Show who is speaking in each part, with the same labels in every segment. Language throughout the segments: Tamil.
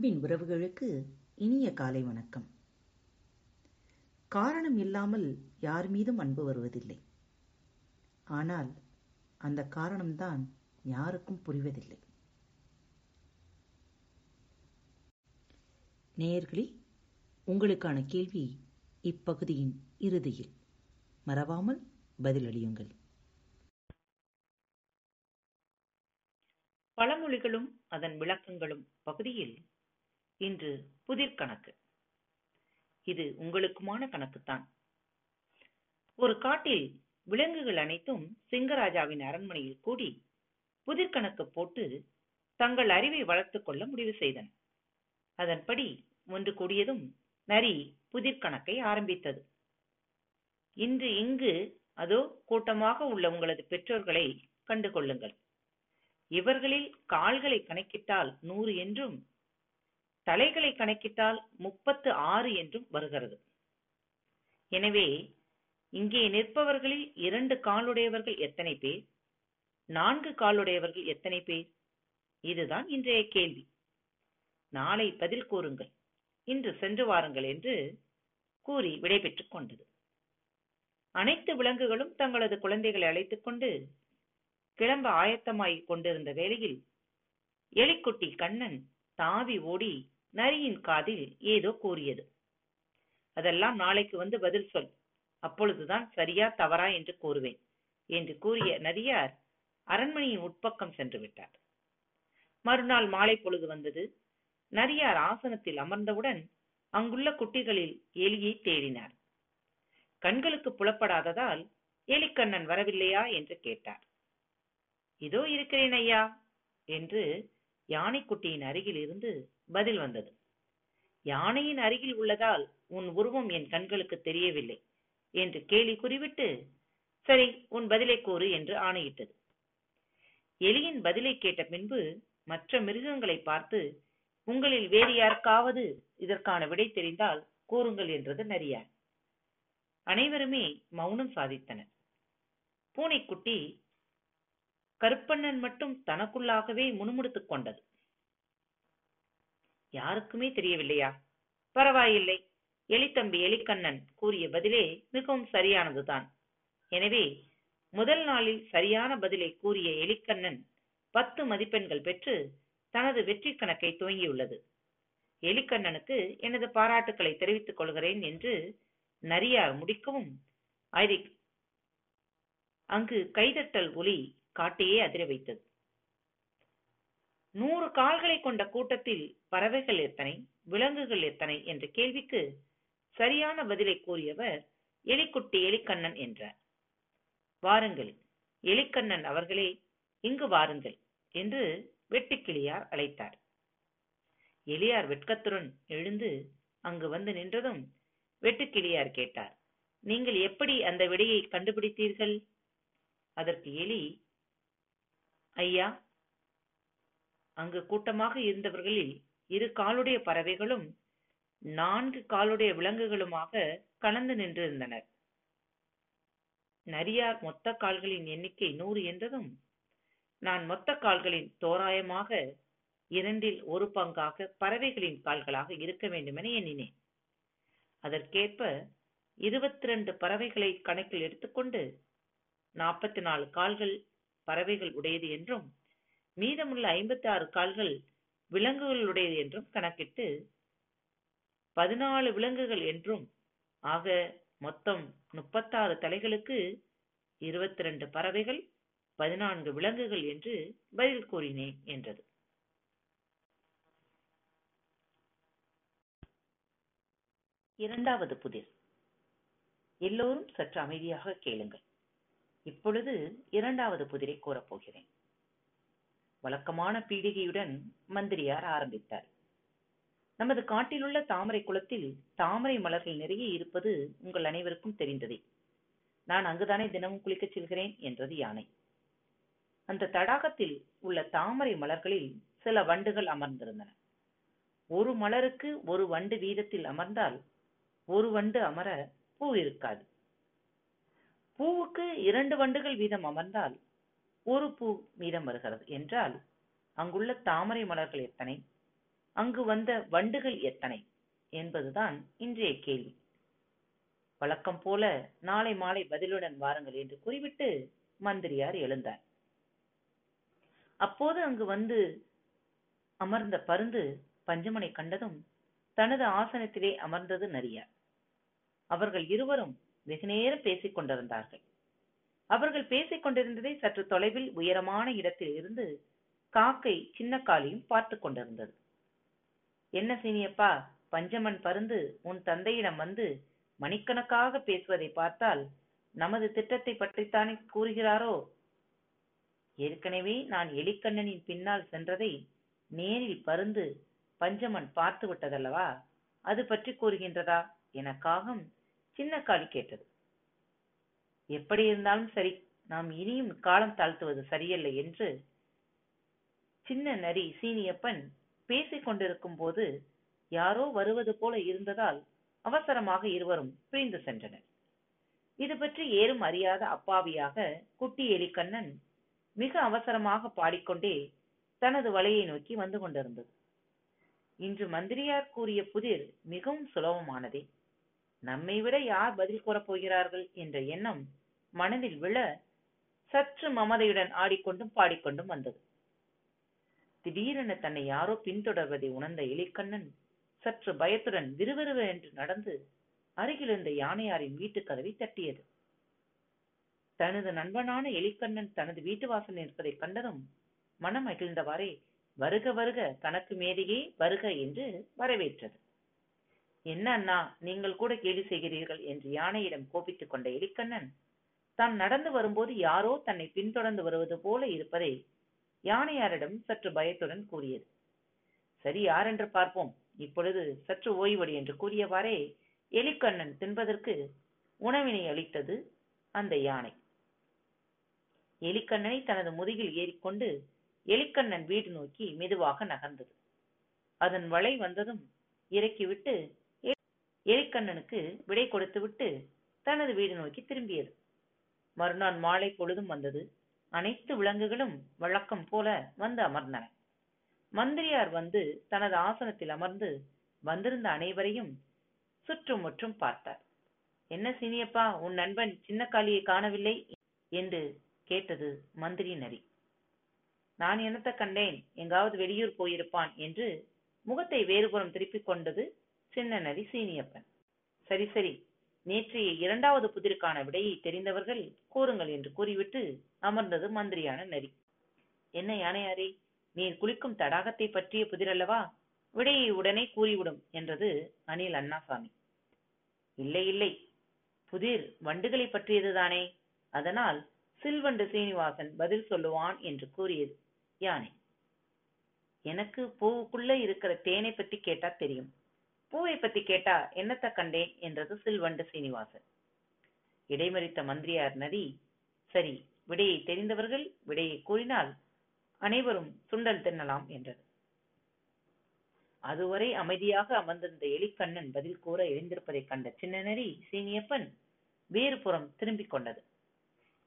Speaker 1: அன்பின் உறவுகளுக்கு இனிய காலை வணக்கம். காரணம் இல்லாமல் யார் மீதும் அன்பு வருவதில்லை. ஆனால் அந்த காரணம்தான் யாருக்கும் புரிவதில்லை. நேயர்களே உங்களுக்கான கேள்வி இப்பகுதியின் இறுதியில். மறவாமல் பதிலளியுங்கள்
Speaker 2: பழமொழிகளும் அதன் விளக்கங்களும் பகுதியில் இன்று புதிர் கணக்கு. இது உங்களுக்குமான கணக்குத்தான். ஒரு காட்டில் விலங்குகள் அனைத்தும் சிங்கராஜாவின் அரண்மனையில் கூடி புதிர் கணக்கு போட்டு தங்கள் அறிவை வளர்த்துக் கொள்ள முடிவு செய்தன. அதன்படி ஒன்று கூடியதும் நரி புதிர் கணக்கை ஆரம்பித்தது. இன்று இங்கு அதோ கூட்டமாக உள்ள உங்களது பெற்றோர்களை கண்டுகொள்ளுங்கள். இவர்களில் கால்களை கணக்கிட்டால் நூறு என்றும் தலைகளை கணக்கிட்டால் முப்பத்து ஆறு என்றும் வருகிறது. எனவே இங்கே நிற்பவர்களில் இரண்டு காலுடையவர்கள் எத்தனை பேர்? நான்கு காலுடையவர்கள் எத்தனை பேர்? இதுதான் இன்றைய கேள்வி. நாளை பதில் கூறுங்கள். இன்று சென்று வாருங்கள் என்று கூறி விடைபெற்றுக் கொண்டது. அனைத்து விலங்குகளும் தங்களது குழந்தைகளை அழைத்துக் கொண்டு கிளம்ப ஆயத்தமாகிக் கொண்டிருந்த வேளையில் எலிக்குட்டி கண்ணன் தாவி ஓடி நரியின் காதில் ஏதோ கூறியது. அதெல்லாம் நாளைக்கு வந்து பதில் சொல். அப்பொழுதுதான் சரியா தவறா என்று கூறுவேன் என்று கூறிய நரியார் அரண்மனையின் உட்பக்கம் சென்று விட்டார். மறுநாள் மாலை பொழுது வந்தது. நரியார் ஆசனத்தில் அமர்ந்தவுடன் அங்குள்ள குட்டிகளில் எலியை தேடினார். கண்களுக்கு புலப்படாததால் எலிக்கண்ணன் வரவில்லையா? என்று கேட்டார். இதோ இருக்கிறேன் ஐயா என்று யானைக்குட்டியின் அருகில் இருந்து பதில் வந்தது. யானையின் அருகில் உள்ளதால் உன் உருவம் என் கண்களுக்கு தெரியவில்லை என்று கேலி குறிவிட்டு சரி உன் பதிலை கூறு என்று ஆணையிட்டது. எலியின் பதிலை கேட்ட பின்பு மற்ற மிருகங்களை பார்த்து உங்களில் வேறு யாருக்காவது இதற்கான விடை தெரிந்தால் கூறுங்கள் என்றது நரியார் அனைவருமே மௌனம் சாதித்தனர். பூனைக்குட்டி கருப்பண்ணன் மட்டும் தனக்குள்ளாகவே முணுமுணுத்துக் கொண்டது. யாருக்குமே தெரியவில்லையா? பரவாயில்லை. எலித்தம்பி எலிக்கண்ணன் கூறிய பதிலே மிகவும் சரியானதுதான். எனவே முதல் நாளில் சரியான பதிலை கூறிய எலிக்கண்ணன் பத்து மதிப்பெண்கள் பெற்று தனது வெற்றி கணக்கை துவங்கியுள்ளது. எலிக்கண்ணனுக்கு எனது பாராட்டுக்களை தெரிவித்துக் கொள்கிறேன் என்று நரியார் முடிக்கவும் ஐரிக் அங்கு கைதட்டல் ஒலி காட்டையே அதிர வைத்தது. நூறு கால்களை கொண்ட கூட்டத்தில் பறவைகள் எத்தனை விலங்குகள் எத்தனை என்ற கேள்விக்கு சரியான பதிலை கூறியவர் எலிக்குட்டி எலிக்கண்ணன் என்றார். வாருங்கள் எலிக்கண்ணன் அவர்களே இங்கு வாருங்கள் என்று வெட்டுக்கிளியார் அழைத்தார். எலியார் வெட்கத்துடன் எழுந்து அங்கு வந்து நின்றதும் வெட்டுக்கிளியார் கேட்டார் நீங்கள் எப்படி அந்த விடையை கண்டுபிடித்தீர்கள்? அதற்கு எலி ஐயா அங்கு கூட்டமாக இருந்தவர்களில் இரு காலுடைய பறவைகளும் நான்கு காலுடைய விலங்குகளுமாக கலந்து நின்றிருந்தனர். நரியார் மொத்த கால்களின் எண்ணிக்கை நூறு என்றதும் நான் மொத்த கால்களின் தோராயமாக இரண்டில் ஒரு பங்காக பறவைகளின் கால்களாக இருக்க வேண்டுமென எண்ணினேன். அதற்கேற்ப இருபத்தி ரெண்டு பறவைகளை கணக்கில் எடுத்துக்கொண்டு நாற்பத்தி நாலு கால்கள் பறவைகள் உடையது என்றும் மீதமுள்ள ஐம்பத்தி ஆறு கால்கள் விலங்குகளுடையது என்றும் கணக்கிட்டு பதினாலு விலங்குகள் என்றும் ஆக மொத்தம் முப்பத்தாறு தலைகளுக்கு இருபத்தி ரெண்டு பறவைகள் பதினான்கு விலங்குகள் என்று பதில் கூறினேன் என்றது. இரண்டாவது புதிர். எல்லோரும் சற்று அமைதியாக கேளுங்கள். இப்பொழுது இரண்டாவது புதிரை கூறப்போகிறேன். வழக்கமான பீடிகையுடன் மந்திரியார் ஆரம்பித்தார். நமது காட்டிலுள்ள தாமரை குளத்தில் தாமரை மலர்கள் நிறைய இருப்பது உங்கள் அனைவருக்கும் தெரிந்ததே. நான் அங்குதானே தினமும் குளிக்கச் செல்கிறேன் என்றது யானை. அந்த தடாகத்தில் உள்ள தாமரை மலர்களில் சில வண்டுகள் அமர்ந்திருந்தன. ஒரு மலருக்கு ஒரு வண்டு வீதத்தில் அமர்ந்தால் ஒரு வண்டு அமர பூ இருக்காது. பூவுக்கு இரண்டு வண்டுகள் வீதம் அமர்ந்தால் ஒரு பூ மீதம் வருகிறது. என்றால் அங்குள்ள தாமரை மலர்கள் எத்தனை? அங்கு வந்த வண்டுகள் எத்தனை? என்பதுதான் இன்றைய கேள்வி. வழக்கம் போல நாளை மாலை பதிலுடன் வாருங்கள் என்று கூறிவிட்டு மந்திரியார் எழுந்தார். அப்போது அங்கு வந்து அமர்ந்த பருந்து பஞ்சமனை கண்டதும் தனது ஆசனத்திலே அமர்ந்தது நரியார். அவர்கள் இருவரும் வெகுநேரம் பேசிக் கொண்டிருந்தார்கள். அவர்கள் பேசிக் கொண்டிருந்ததை சற்று தொலைவில் உயரமான இடத்தில் இருந்து காக்கை சின்ன பார்த்து கொண்டிருந்தது. என்ன சீனியப்பா பஞ்சமன் பருந்து உன் தந்தையிடம் வந்து மணிக்கணக்காக பேசுவதை பார்த்தால் நமது திட்டத்தை பற்றித்தானே கூறுகிறாரோ? ஏற்கனவே நான் எலிக்கண்ணனின் பின்னால் சென்றதை நேரில் பருந்து பஞ்சமன் பார்த்து விட்டதல்லவா அது பற்றி கூறுகின்றதா? என காகம் சின்ன காளி கேட்டது. எப்படி இருந்தாலும் சரி நாம் இனியும் காலம் தாழ்த்துவது சரியல்ல என்று சின்ன நரி சீனியப்பன் பேசிக் கொண்டிருக்கும் போது யாரோ வருவது போல இருந்ததால் அவசரமாக இருவரும் பிரிந்து சென்றனர். இது பற்றி ஏறும் அறியாத அப்பாவியாக குட்டி எலிக்கண்ணன் மிக அவசரமாக பாடிக்கொண்டே தனது வலையை நோக்கி வந்து கொண்டிருந்தது. இன்று மந்திரியார் கூறிய புதிர் மிகவும் சுலபமானதே. நம்மை விட யார் பதில் கூறப் போகிறார்கள் என்ற எண்ணம் மனதில் விழ சற்று மமதையுடன் ஆடிக்கொண்டும் பாடிக்கொண்டும் வந்தது. திடீரென தன்னை யாரோ பின்தொடர்வதை உணர்ந்த எலிக்கண்ணன் சற்று பயத்துடன் விறுவிறுவ என்று நடந்து அருகில் இருந்த யானையாரின் வீட்டு கதவை தட்டியது. தனது நண்பனான எலிக்கண்ணன் தனது வீட்டு வாசல் நிற்பதைக் கண்டதும் மனம் மகிழ்ந்தவாறே வருக வருக தனக்கு மேலேயே வருக என்று வரவேற்றது. என்ன அண்ணா நீங்கள் கூட கேலி செய்கிறீர்கள் என்று யானையிடம் கோபித்துக் கொண்ட எலிக்கண்ணன் தான் நடந்து வரும்போது யாரோ தன்னை பின்தொடர்ந்து வருவது போல இருப்பதை யானையாரிடம் சற்று பயத்துடன் கூறியது. சரி யாரென்று பார்ப்போம். இப்பொழுது சற்று ஓய்வடி என்று கூறியவாறே எலிக்கண்ணன் தின்பதற்கு உணவினை அளித்தது அந்த யானை. எலிக்கண்ணனை தனது முதுகில் ஏறிக்கொண்டு எலிக்கண்ணன் வீடு நோக்கி மெதுவாக நகர்ந்தது. அதன் வலை வந்ததும் இறக்கிவிட்டு எலிக்கண்ணனுக்கு விடை கொடுத்துவிட்டு தனது வீடு நோக்கி திரும்பியது. மறுநாள் மாலை பொழுதும் வந்தது. அனைத்து விலங்குகளும் வழக்கம் போல வந்து அமர்ந்தன. மந்திரியார் வந்து தனது ஆசனத்தில் அமர்ந்து வந்திருந்த அனைவரையும் சுற்றும் முற்றும் பார்த்தார். என்ன சீனியப்பா உன் நண்பன் சின்ன காளியை காணவில்லை? என்று கேட்டது மந்திரி நரி. நான் என்னத்த கண்டேன்? எங்காவது வெளியூர் போயிருப்பான் என்று முகத்தை வேறுபுறம் திருப்பிக் கொண்டது சின்ன நரி சீனியப்பன். சரி சரி. நேற்றைய இரண்டாவது புதிருக்கான விடையை தெரிந்தவர்கள் கூறுங்கள் என்று கூறிவிட்டு அமர்ந்தது மந்திரியான நரி என்ன யானையாரே நீர் குளிக்கும் தடாகத்தை பற்றிய புதிரல்லவா? விடையை உடனே கூறிவிடும் என்றது அனில் அண்ணாசாமி. இல்லை இல்லை. புதிர் வண்டுகளை பற்றியதுதானே அதனால் சில்வண்டு சீனிவாசன் பதில் சொல்லுவான் என்று கூறியது யானை. எனக்கு பூவுக்குள்ள இருக்கிற தேனை பத்தி கேட்டா தெரியும். பூவை பத்தி கேட்டா என்னத்த கண்டேன் என்றது சில்வண்டு சீனிவாசன். இடைமறித்த மந்திரியார் நரி சரி விடையை தெரிந்தவர்கள் விடையை கூறினால் அனைவரும் சுண்டல் தின்னலாம் என்றது. அதுவரை அமைதியாக அமர்ந்திருந்த எலிக்கண்ணன் பதில் கூற எழுந்திருப்பதைக் கண்ட சின்ன நரி சீனியப்பன் வேறு புறம் திரும்பிக் கொண்டது.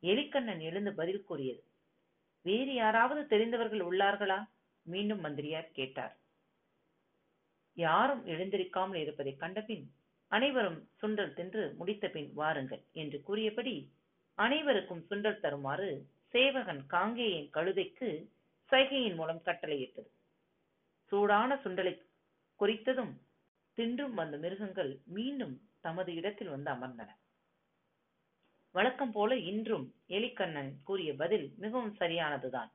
Speaker 2: எலிக்கண்ணன் எழுந்து பதில் கூறியது வேறு யாராவது தெரிந்தவர்கள் உள்ளார்களா? மீண்டும் மந்திரியார் கேட்டார். யாரும் எழுந்திருக்காமல் இருப்பதைக் கண்டபின் அனைவரும் சுண்டல் தின்று முடித்த பின் வாருங்கள் என்று கூறியபடி அனைவருக்கும் சுண்டல் தருமாறு சேவகன் காங்கேயின் கழுதைக்கு சைகையின் மூலம் கட்டளையிட்டது. சூடான சுண்டலை குறித்ததும் தின்றும் வந்த மிருகங்கள் மீண்டும் தமது இடத்தில் வந்து அமர்ந்தன. வழக்கம் போல இன்றும் எலிக்கண்ணன் கூறிய பதில் மிகவும் சரியானதுதான்.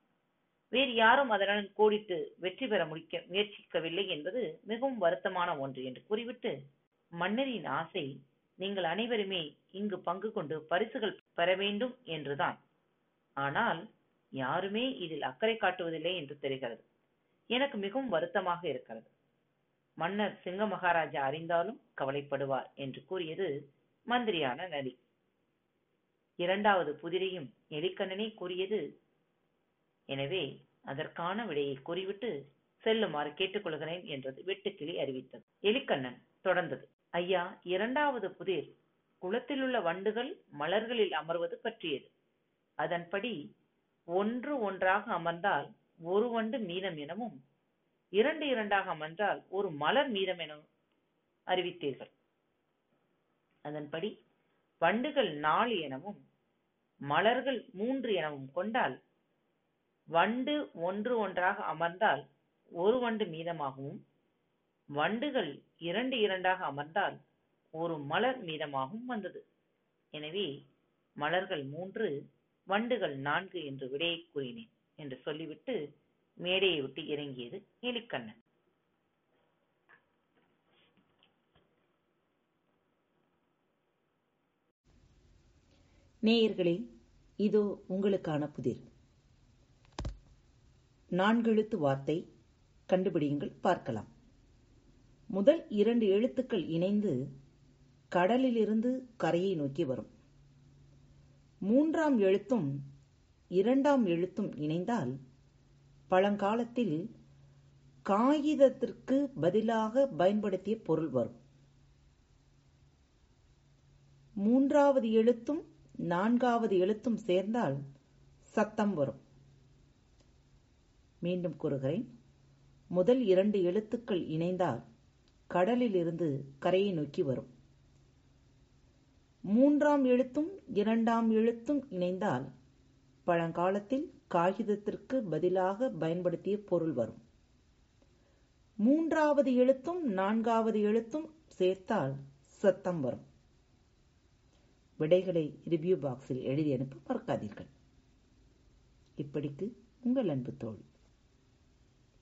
Speaker 2: வேறு யாரும் அதனுடன் கோடிட்டு வெற்றி பெற முடிக்க முயற்சிக்கவில்லை என்பது மிகவும் வருத்தமான ஒன்று என்று கூறிவிட்டு மன்னரின் ஆசை நீங்கள் அனைவருமே இங்கு பங்கு கொண்டு பரிசுகள் பெற வேண்டும் என்றுதான். ஆனால் யாருமே இதில் அக்கறை காட்டுவதில்லை என்று தெரிகிறது. எனக்கு மிகவும் வருத்தமாக இருக்கிறது. மன்னர் சிங்க மகாராஜா அறிந்தாலும் கவலைப்படுவார் என்று கூறியது மந்திரியான நரி இரண்டாவது புதிரையும் எலிக்கண்ணனே கூறியது எனவே அதற்கான விடையை கூறிவிட்டு செல்லுமாறு கேட்டுக்கொள்கிறேன் என்றது வெட்டுக்கிளி அறிவித்தது. எலிக்கண்ணன் தொடர்ந்தது. ஐயா இரண்டாவது புதிர் குளத்திலுள்ள வண்டுகள் மலர்களில் அமர்வது பற்றியது. அதன்படி ஒன்று ஒன்றாக அமர்ந்தால் ஒரு வண்டு மீனம் எனவும் இரண்டு இரண்டாக அமர்ந்தால் ஒரு மலர் மீதம் என அறிவித்தீர்கள். அதன்படி வண்டுகள் நாலு எனவும் மலர்கள் மூன்று எனவும் கொண்டால் வண்டு ஒன்று ஒன்றாக அமர்ந்தால் ஒரு வண்டு மீதமாகவும் வண்டுகள் இரண்டு இரண்டாக அமர்ந்தால் ஒரு மலர் மீதமாகவும் வந்தது. எனவே மலர்கள் மூன்று வண்டுகள் நான்கு என்று விடையை கூறினேன் என்று சொல்லிவிட்டு மேடையை விட்டு இறங்கியது எலிக்கண்ணன்.
Speaker 1: நேயர்களே இதோ உங்களுக்கான புதிர். நான்கெழுத்து வார்த்தை கண்டுபிடியுங்கள் பார்க்கலாம். முதல் இரண்டு எழுத்துக்கள் இணைந்து கடலிலிருந்து கரையை நோக்கி வரும். மூன்றாம் எழுத்தும் இரண்டாம் எழுத்தும் இணைந்தால் பழங்காலத்தில் காகிதத்திற்கு பதிலாக பயன்படுத்திய பொருள் வரும். மூன்றாவது எழுத்தும் நான்காவது எழுத்தும் சேர்ந்தால் சத்தம் வரும். மீண்டும் கூறுகிறேன். முதல் இரண்டு எழுத்துக்கள் இணைந்தால் கடலிலிருந்து கரையை நோக்கி வரும். மூன்றாம் எழுத்தும் இரண்டாம் எழுத்தும் இணைந்தால் பழங்காலத்தில் காகிதத்திற்கு பதிலாக பயன்படுத்திய பொருள் வரும். மூன்றாவது எழுத்தும் நான்காவது எழுத்தும் சேர்த்தால் சத்தம் வரும். விடைகளை ரிவ்யூ பாக்ஸில் எழுதி அனுப்ப மறக்காதீர்கள். இப்படிக்கு உங்கள் அன்பு தோழி.